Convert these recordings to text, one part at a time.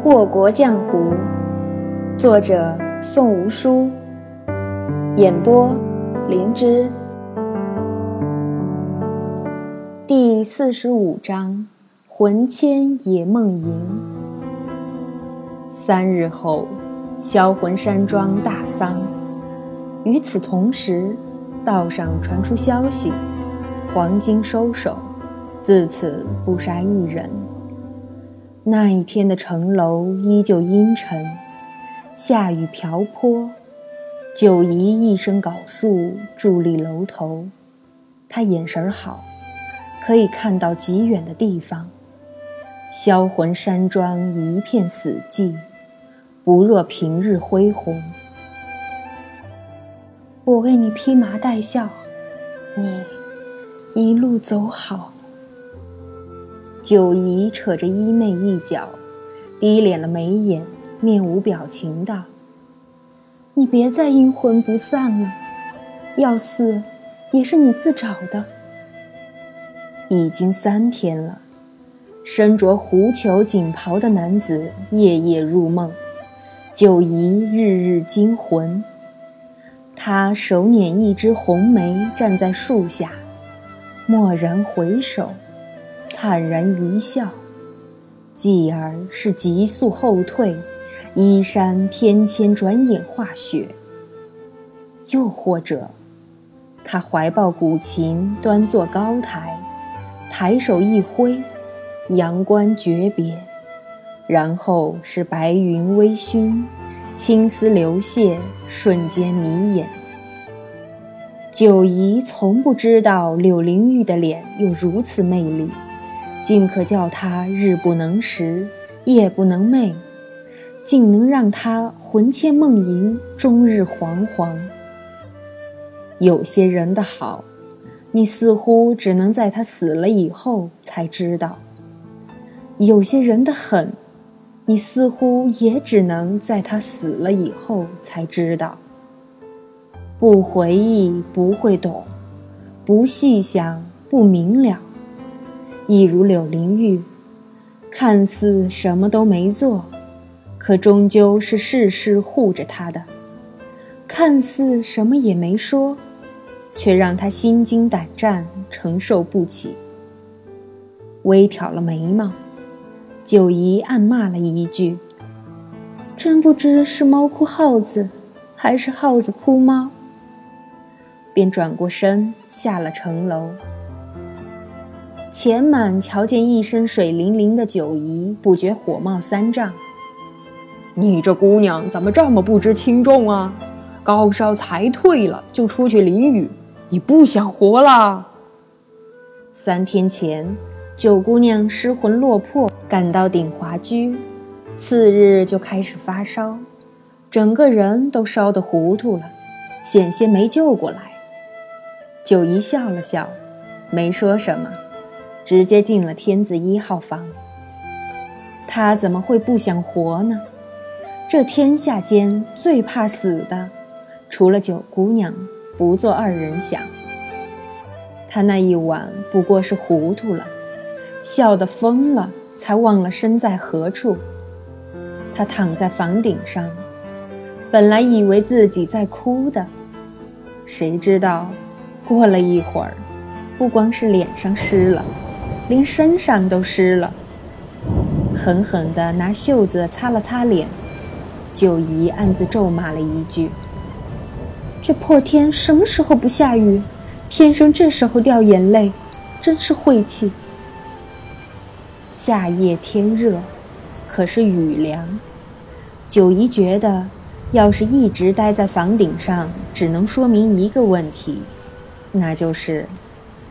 祸国江湖，作者宋无书，演播灵芝。第四十五章：魂牵野梦萦。三日后，销魂山庄大丧。与此同时，道上传出消息：黄金收手，自此不杀一人。那一天的城楼依旧阴沉，下雨瓢泼。九姨一声缟素，伫立楼头。她眼神好，可以看到极远的地方。销魂山庄一片死寂，不若平日恢宏。我为你披麻戴孝，你一路走好。九姨扯着衣袂一角，低敛了眉眼，面无表情道：“你别再阴魂不散了，要死也是你自找的。”已经三天了，身着狐裘锦袍的男子夜夜入梦，九姨日日惊魂。他手捻一枝红梅，站在树下，蓦然回首。惨然一笑，继而是急速后退，衣衫翩跹，转眼化雪。又或者，他怀抱古琴，端坐高台，抬手一挥，阳关诀别，然后是白云微醺，青丝流泻，瞬间迷眼。九姨从不知道柳灵玉的脸有如此魅力。竟可叫他日不能食，夜不能寐，竟能让他魂牵梦萦，终日惶惶。有些人的好，你似乎只能在他死了以后才知道；有些人的狠，你似乎也只能在他死了以后才知道。不回忆不会懂，不细想不明了。一如柳灵玉，看似什么都没做，可终究是事事护着他的；看似什么也没说，却让他心惊胆战，承受不起。微挑了眉毛，九姨暗骂了一句：“真不知是猫哭耗子，还是耗子哭猫。”便转过身下了城楼。钱满瞧见一身水淋淋的九姨，不觉火冒三丈。你这姑娘怎么这么不知轻重啊？高烧才退了就出去淋雨，你不想活了？三天前，九姑娘失魂落魄，赶到鼎华居，次日就开始发烧，整个人都烧得糊涂了，险些没救过来。九姨笑了笑，没说什么。直接进了天字一号房。他怎么会不想活呢？这天下间最怕死的，除了九姑娘，不做二人想。他那一晚不过是糊涂了，笑得疯了，才忘了身在何处。他躺在房顶上，本来以为自己在哭的，谁知道，过了一会儿，不光是脸上湿了。连身上都湿了，狠狠地拿袖子擦了擦脸。九姨暗自咒骂了一句：“这破天什么时候不下雨？天生这时候掉眼泪，真是晦气。”夏夜天热，可是雨凉。九姨觉得，要是一直待在房顶上，只能说明一个问题，那就是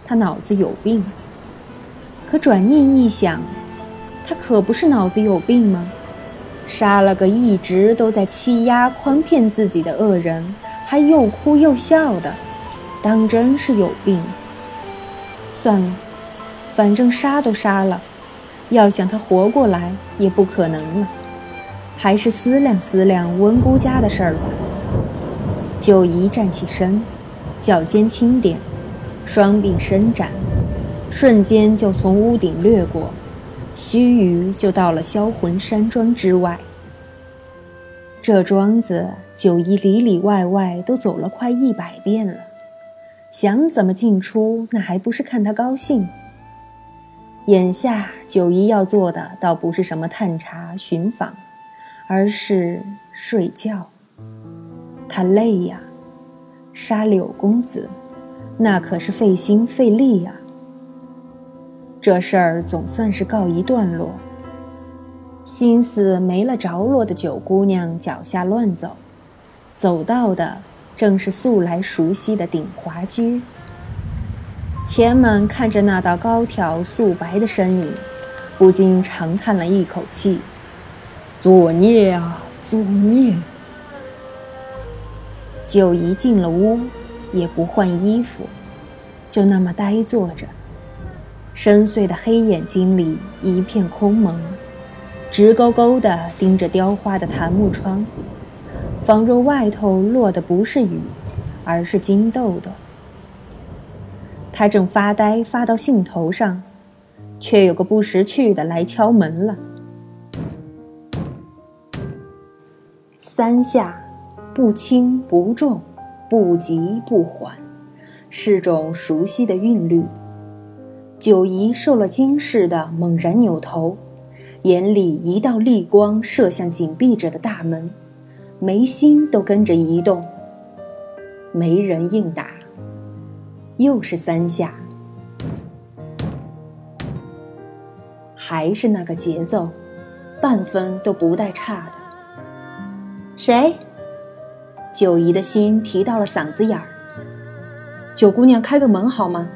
她脑子有病。可转念一想，他可不是脑子有病吗？杀了个一直都在欺压、诓骗自己的恶人，还又哭又笑的，当真是有病。算了，反正杀都杀了，要想他活过来也不可能了，还是思量思量温姑家的事儿吧。九姨站起身，脚尖轻点，双臂伸展。瞬间就从屋顶掠过，须臾就到了销魂山庄之外。这庄子九姨里里外外都走了快一百遍了，想怎么进出，那还不是看他高兴。眼下九姨要做的倒不是什么探查寻访，而是睡觉。她累呀，杀柳公子，那可是费心费力呀。这事儿总算是告一段落。心思没了着落的九姑娘脚下乱走，走到的正是素来熟悉的鼎华居。前门看着那道高挑素白的身影，不禁长叹了一口气：“作孽啊，作孽！”九姨进了屋，也不换衣服，就那么呆坐着，深邃的黑眼睛里一片空蒙。直勾勾地盯着雕花的檀木窗，仿若外头落的不是雨，而是金豆豆。他正发呆发到兴头上，却有个不识趣的来敲门了。三下，不轻不重，不急不缓，是种熟悉的韵律。九姨受了惊似的猛然扭头。眼里一道厉光射向紧闭着的大门，眉心都跟着移动。没人应答，又是三下，还是那个节奏，半分都不带差的。谁？九姨的心提到了嗓子眼儿。九姑娘，开个门好吗？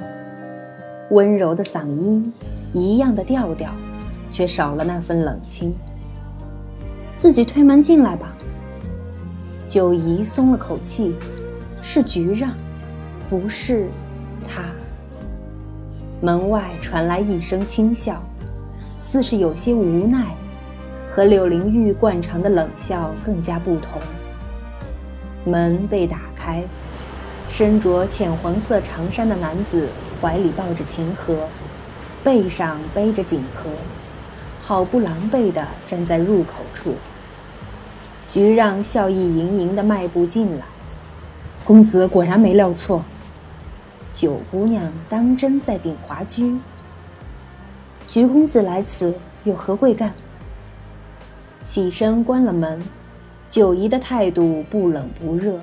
温柔的嗓音，一样的调调。却少了那份冷清。自己推门进来吧。九姨松了口气，是菊让，不是他。门外传来一声轻笑，似是有些无奈，和柳灵玉惯常的冷笑更加不同。门被打开，身着浅黄色长衫的男子怀里抱着琴盒，背上背着锦盒。好不狼狈地站在入口处，菊让笑意盈盈地迈步进来。公子果然没料错，九姑娘当真在鼎华居。菊公子来此有何贵干？起身关了门，九姨的态度不冷不热。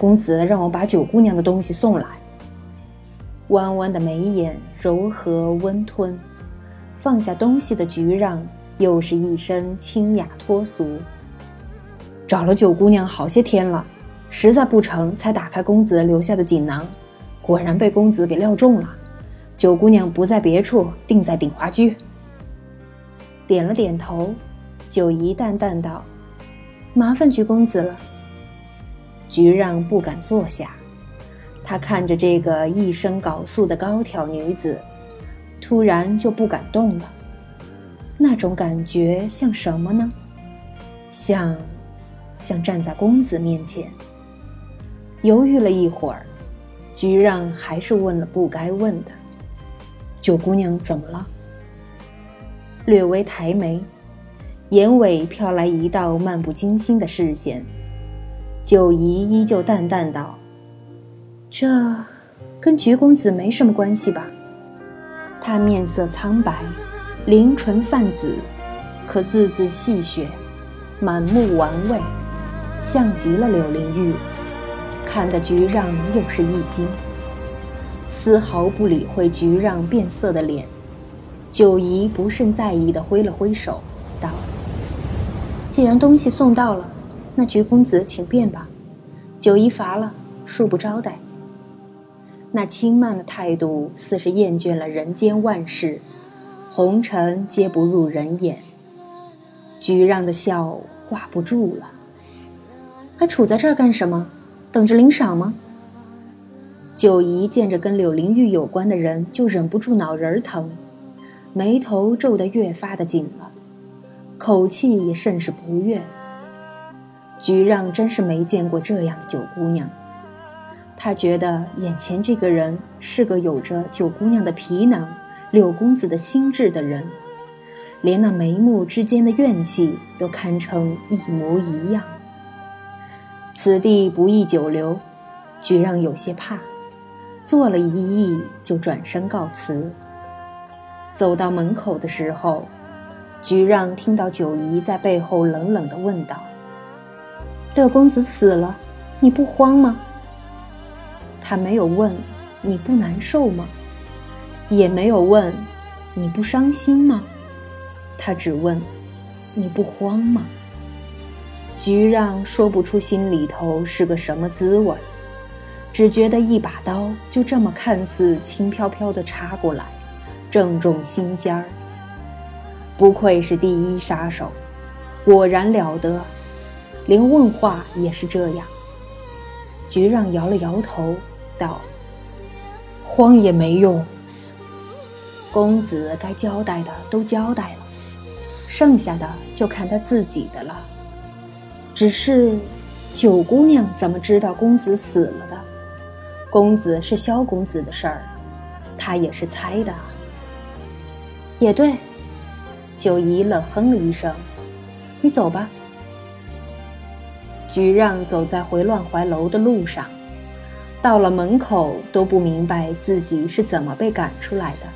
公子让我把九姑娘的东西送来。弯弯的眉眼，柔和温吞。放下东西的菊让，又是一身清雅脱俗。找了九姑娘好些天了，实在不成才打开公子留下的锦囊，果然被公子给料中了。九姑娘不在别处，定在鼎华居。点了点头，九姨淡淡道：“麻烦菊公子了。”菊让不敢坐下，他看着这个一身缟素的高挑女子。突然就不敢动了，那种感觉像什么呢？像，像站在公子面前。犹豫了一会儿，菊让还是问了不该问的：“九姑娘怎么了？”略微抬眉，眼尾飘来一道漫不经心的视线。九姨依旧淡淡道：“这，跟菊公子没什么关系吧？”他面色苍白，灵唇泛紫，可字字细雪，满目玩味，像极了柳灵玉。看得菊让又是一惊，丝毫不理会菊让变色的脸。九姨不甚在意地挥了挥手，道：“既然东西送到了，那菊公子请便吧。九姨乏了，恕不招待。”那轻慢的态度，似是厌倦了人间万事，红尘皆不入人眼。菊让的笑挂不住了，还杵在这儿干什么？等着领赏吗？九姨见着跟柳灵玉有关的人，就忍不住脑仁疼，眉头皱得越发的紧了，口气也甚是不悦。菊让真是没见过这样的九姑娘。他觉得眼前这个人是个有着九姑娘的皮囊、柳公子的心智的人，连那眉目之间的怨气都堪称一模一样。此地不宜久留，菊让有些怕，做了一揖就转身告辞。走到门口的时候，菊让听到九姨在背后冷冷地问道：“六公子死了，你不慌吗？”他没有问：“你不难受吗？”也没有问：“你不伤心吗？”他只问：“你不慌吗？”菊让说不出心里头是个什么滋味，只觉得一把刀就这么看似轻飘飘的插过来，正中心尖儿。不愧是第一杀手，果然了得，连问话也是这样。菊让摇了摇头，道：“慌也没用，公子该交代的都交代了，剩下的就看他自己的了。”只是，九姑娘怎么知道公子死了的？公子是萧公子的事儿，她也是猜的。也对，九姨冷哼了一声：“你走吧。”菊让走在回乱怀楼的路上，到了门口都不明白自己是怎么被赶出来的。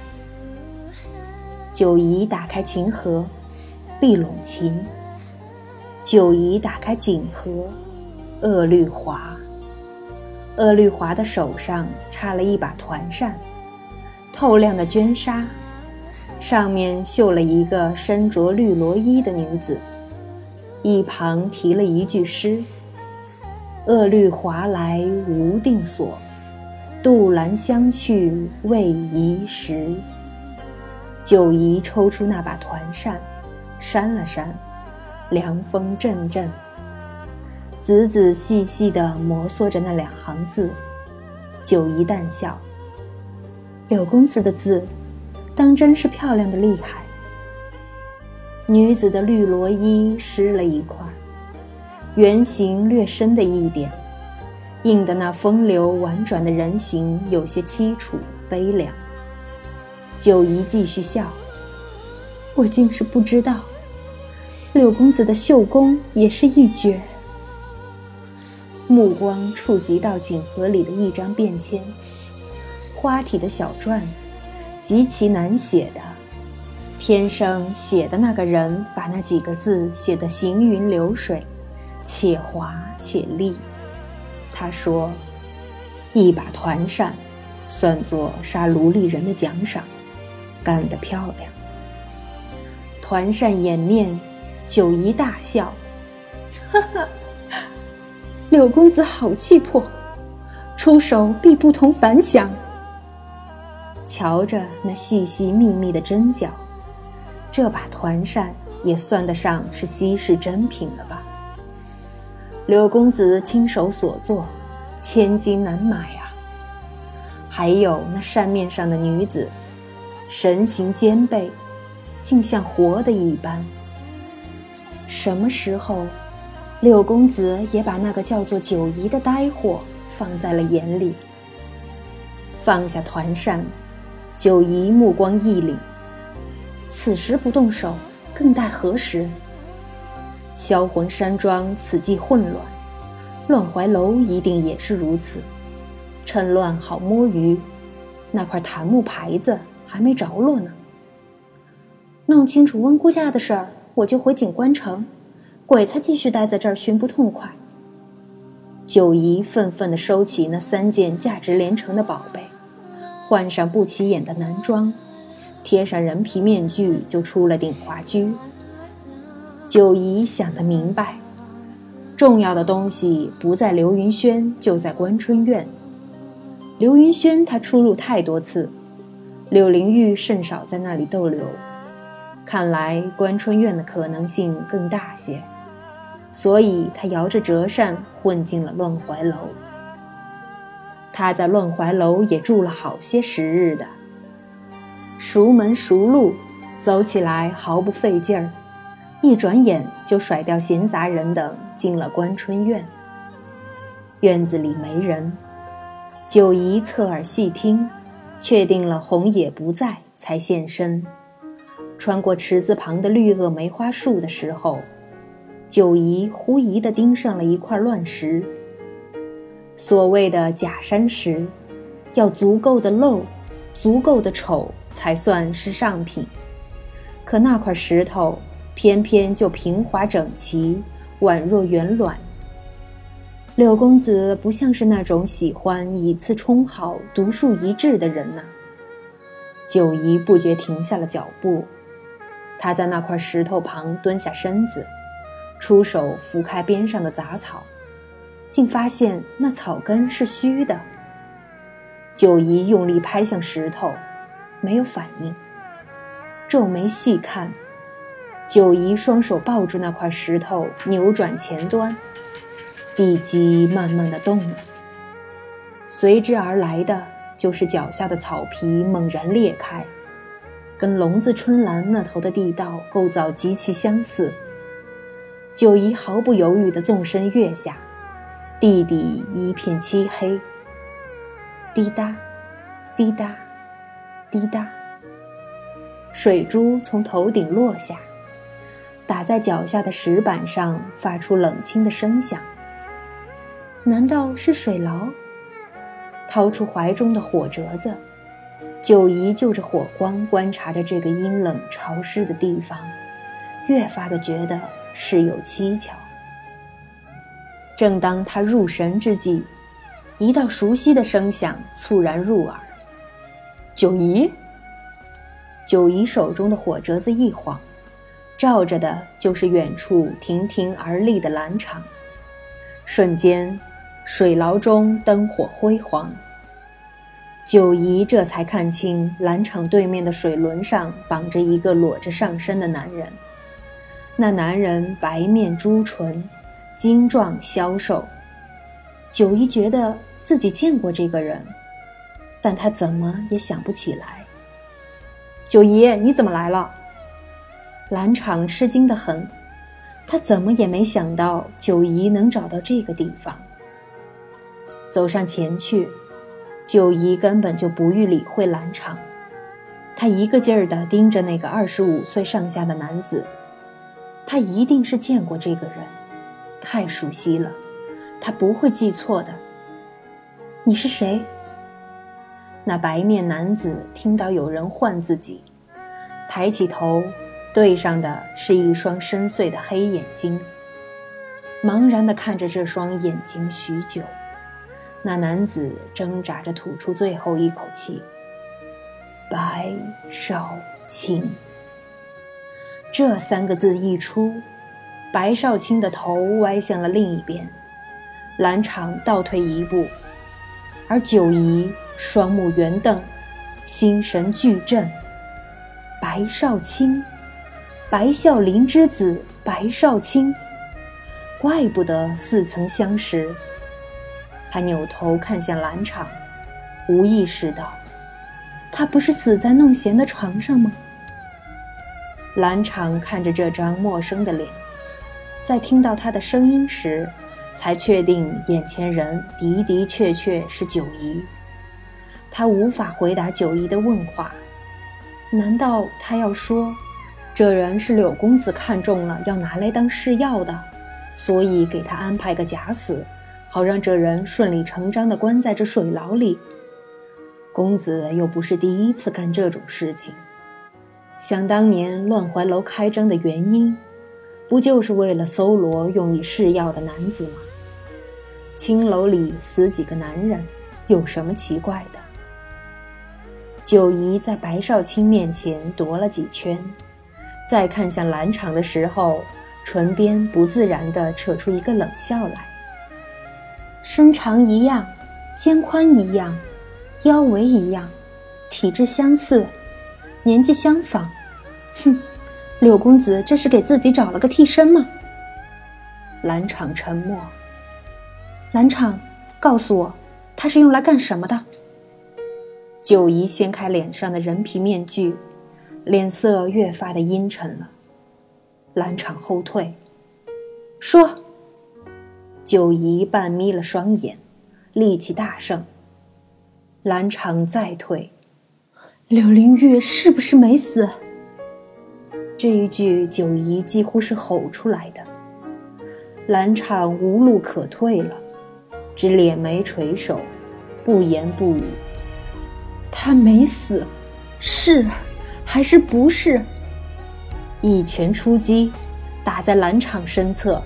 九姨打开琴盒，碧拢琴。九姨打开锦盒，鄂绿华。鄂绿华的手上插了一把团扇，透亮的绢纱，上面绣了一个身着绿罗衣的女子，一旁提了一句诗：“恶绿华来无定所，杜兰香去未移时。”九姨抽出那把团扇，扇了扇。凉风阵阵，仔仔细细地摩挲着那两行字，九姨淡笑：“柳公子的字，当真是漂亮的厉害。”女子的绿罗衣湿了一块，圆形略深的一点，映得那风流婉转的人形有些凄楚悲凉。九姨继续笑：“我竟是不知道。”柳公子的绣工也是一绝。目光触及到锦盒里的一张便签，花体的小篆，极其难写的。天生写的那个人把那几个字写得行云流水，且滑且丽。他说：“一把团扇，算作杀奴隶人的奖赏，干得漂亮。”团扇掩面。九姨大笑：“哈哈，柳公子好气魄，出手必不同凡响。瞧着那细细密密的针脚，这把团扇也算得上是稀世珍品了吧？柳公子亲手所做，千金难买啊！还有那扇面上的女子，神形兼备，竟像活的一般。”什么时候，柳公子也把那个叫做九姨的呆货放在了眼里？放下团扇，九姨目光一凛。此时不动手，更待何时？销魂山庄此际混乱，乱怀楼一定也是如此。趁乱好摸鱼，那块檀木牌子还没着落呢。弄清楚温姑家的事儿。我就回锦官城，鬼才继续待在这儿寻不痛快。九姨愤愤地收起那三件价值连城的宝贝，换上不起眼的男装，贴上人皮面具，就出了鼎华居。九姨想得明白，重要的东西不在刘云轩，就在关春院。刘云轩他出入太多次，柳灵玉甚少在那里逗留。看来关春院的可能性更大些，所以他摇着折扇混进了乱怀楼。他在乱怀楼也住了好些时日的，熟门熟路，走起来毫不费劲儿，一转眼就甩掉闲杂人等，进了关春院。院子里没人，九姨侧耳细听，确定了红野不在，才现身。穿过池子旁的绿萼梅花树的时候，九姨狐疑地盯上了一块乱石。所谓的假山石，要足够的露，足够的丑，才算是上品。可那块石头偏偏就平滑整齐，宛若圆卵。柳公子不像是那种喜欢以次充好、独树一帜的人呐。九姨不觉停下了脚步，他在那块石头旁蹲下身子，出手拂开边上的杂草，竟发现那草根是虚的。九姨用力拍向石头，没有反应。皱眉细看，九姨双手抱住那块石头，扭转前端，地基慢慢的动了。随之而来的就是脚下的草皮猛然裂开，跟笼子春兰那头的地道构造极其相似。九姨毫不犹豫地纵身跃下，地底一片漆黑。滴答，滴答，滴答。水珠从头顶落下，打在脚下的石板上，发出冷清的声响。难道是水牢？掏出怀中的火折子，九姨就着火光观察着这个阴冷潮湿的地方，越发的觉得事有蹊跷。正当他入神之际，一道熟悉的声响猝然入耳：“九姨。”九姨手中的火折子一晃，照着的就是远处亭亭而立的蓝场。瞬间，水牢中灯火辉煌。九姨这才看清，蓝场对面的水轮上绑着一个裸着上身的男人。那男人白面朱唇，精壮消瘦。九姨觉得自己见过这个人，但他怎么也想不起来。九姨，你怎么来了？蓝场吃惊的很，他怎么也没想到九姨能找到这个地方。走上前去，九姨根本就不予理会蓝场，他一个劲儿地盯着那个二十五岁上下的男子，他一定是见过这个人，太熟悉了，他不会记错的。你是谁？那白面男子听到有人唤自己，抬起头，对上的是一双深邃的黑眼睛。茫然地看着这双眼睛许久，那男子挣扎着吐出最后一口气：“白少卿。”这三个字一出，白少卿的头歪向了另一边，蓝场倒退一步，而九姨。双目圆瞪，心神俱震。白少卿，白孝林之子白少卿，怪不得似曾相识。他扭头看向蓝场，无意识道：“他不是死在弄弦的床上吗？”蓝场看着这张陌生的脸，在听到他的声音时，才确定眼前人的的确确是九姨。他无法回答九姨的问话，难道他要说，这人是柳公子看中了要拿来当试药的，所以给他安排个假死，好让这人顺理成章地关在这水牢里？公子又不是第一次干这种事情，想当年乱怀楼开张的原因，不就是为了搜罗用以试药的男子吗？青楼里死几个男人，有什么奇怪的？九姨在白少卿面前踱了几圈，再看向蓝场的时候，唇边不自然地扯出一个冷笑来。身长一样，肩宽一样，腰围一样，体质相似，年纪相仿。哼，柳公子这是给自己找了个替身吗？蓝场沉默。蓝场，告诉我，他是用来干什么的？九姨掀开脸上的人皮面具，脸色越发的阴沉了。蓝场后退，说：“九姨半眯了双眼，力气大盛。”蓝场再退，柳灵玉是不是没死？这一句九姨几乎是吼出来的。兰场无路可退了，只敛眉垂首，不言不语。他没死，是还是不是？一拳出击，打在蓝场身侧，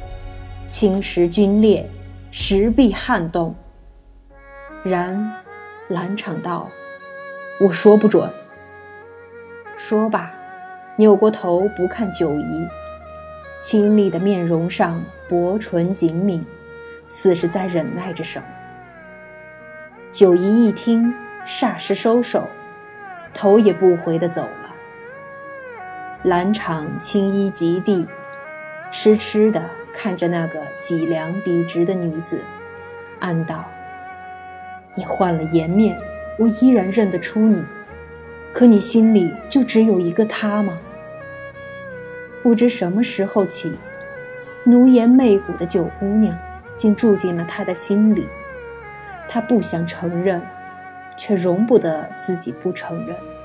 青石龟裂，石壁撼动。然蓝场道：“我说不准。”说罢，扭过头不看九姨，清丽的面容上薄唇紧抿，似是在忍耐着什么。九姨一听，霎时收手，头也不回地走了。兰场青衣及地，痴痴地看着那个脊梁笔直的女子，暗道：“你换了颜面，我依然认得出你。可你心里就只有一个他吗？”不知什么时候起，奴颜媚骨的九姑娘竟住进了他的心里。他不想承认，却容不得自己不承认。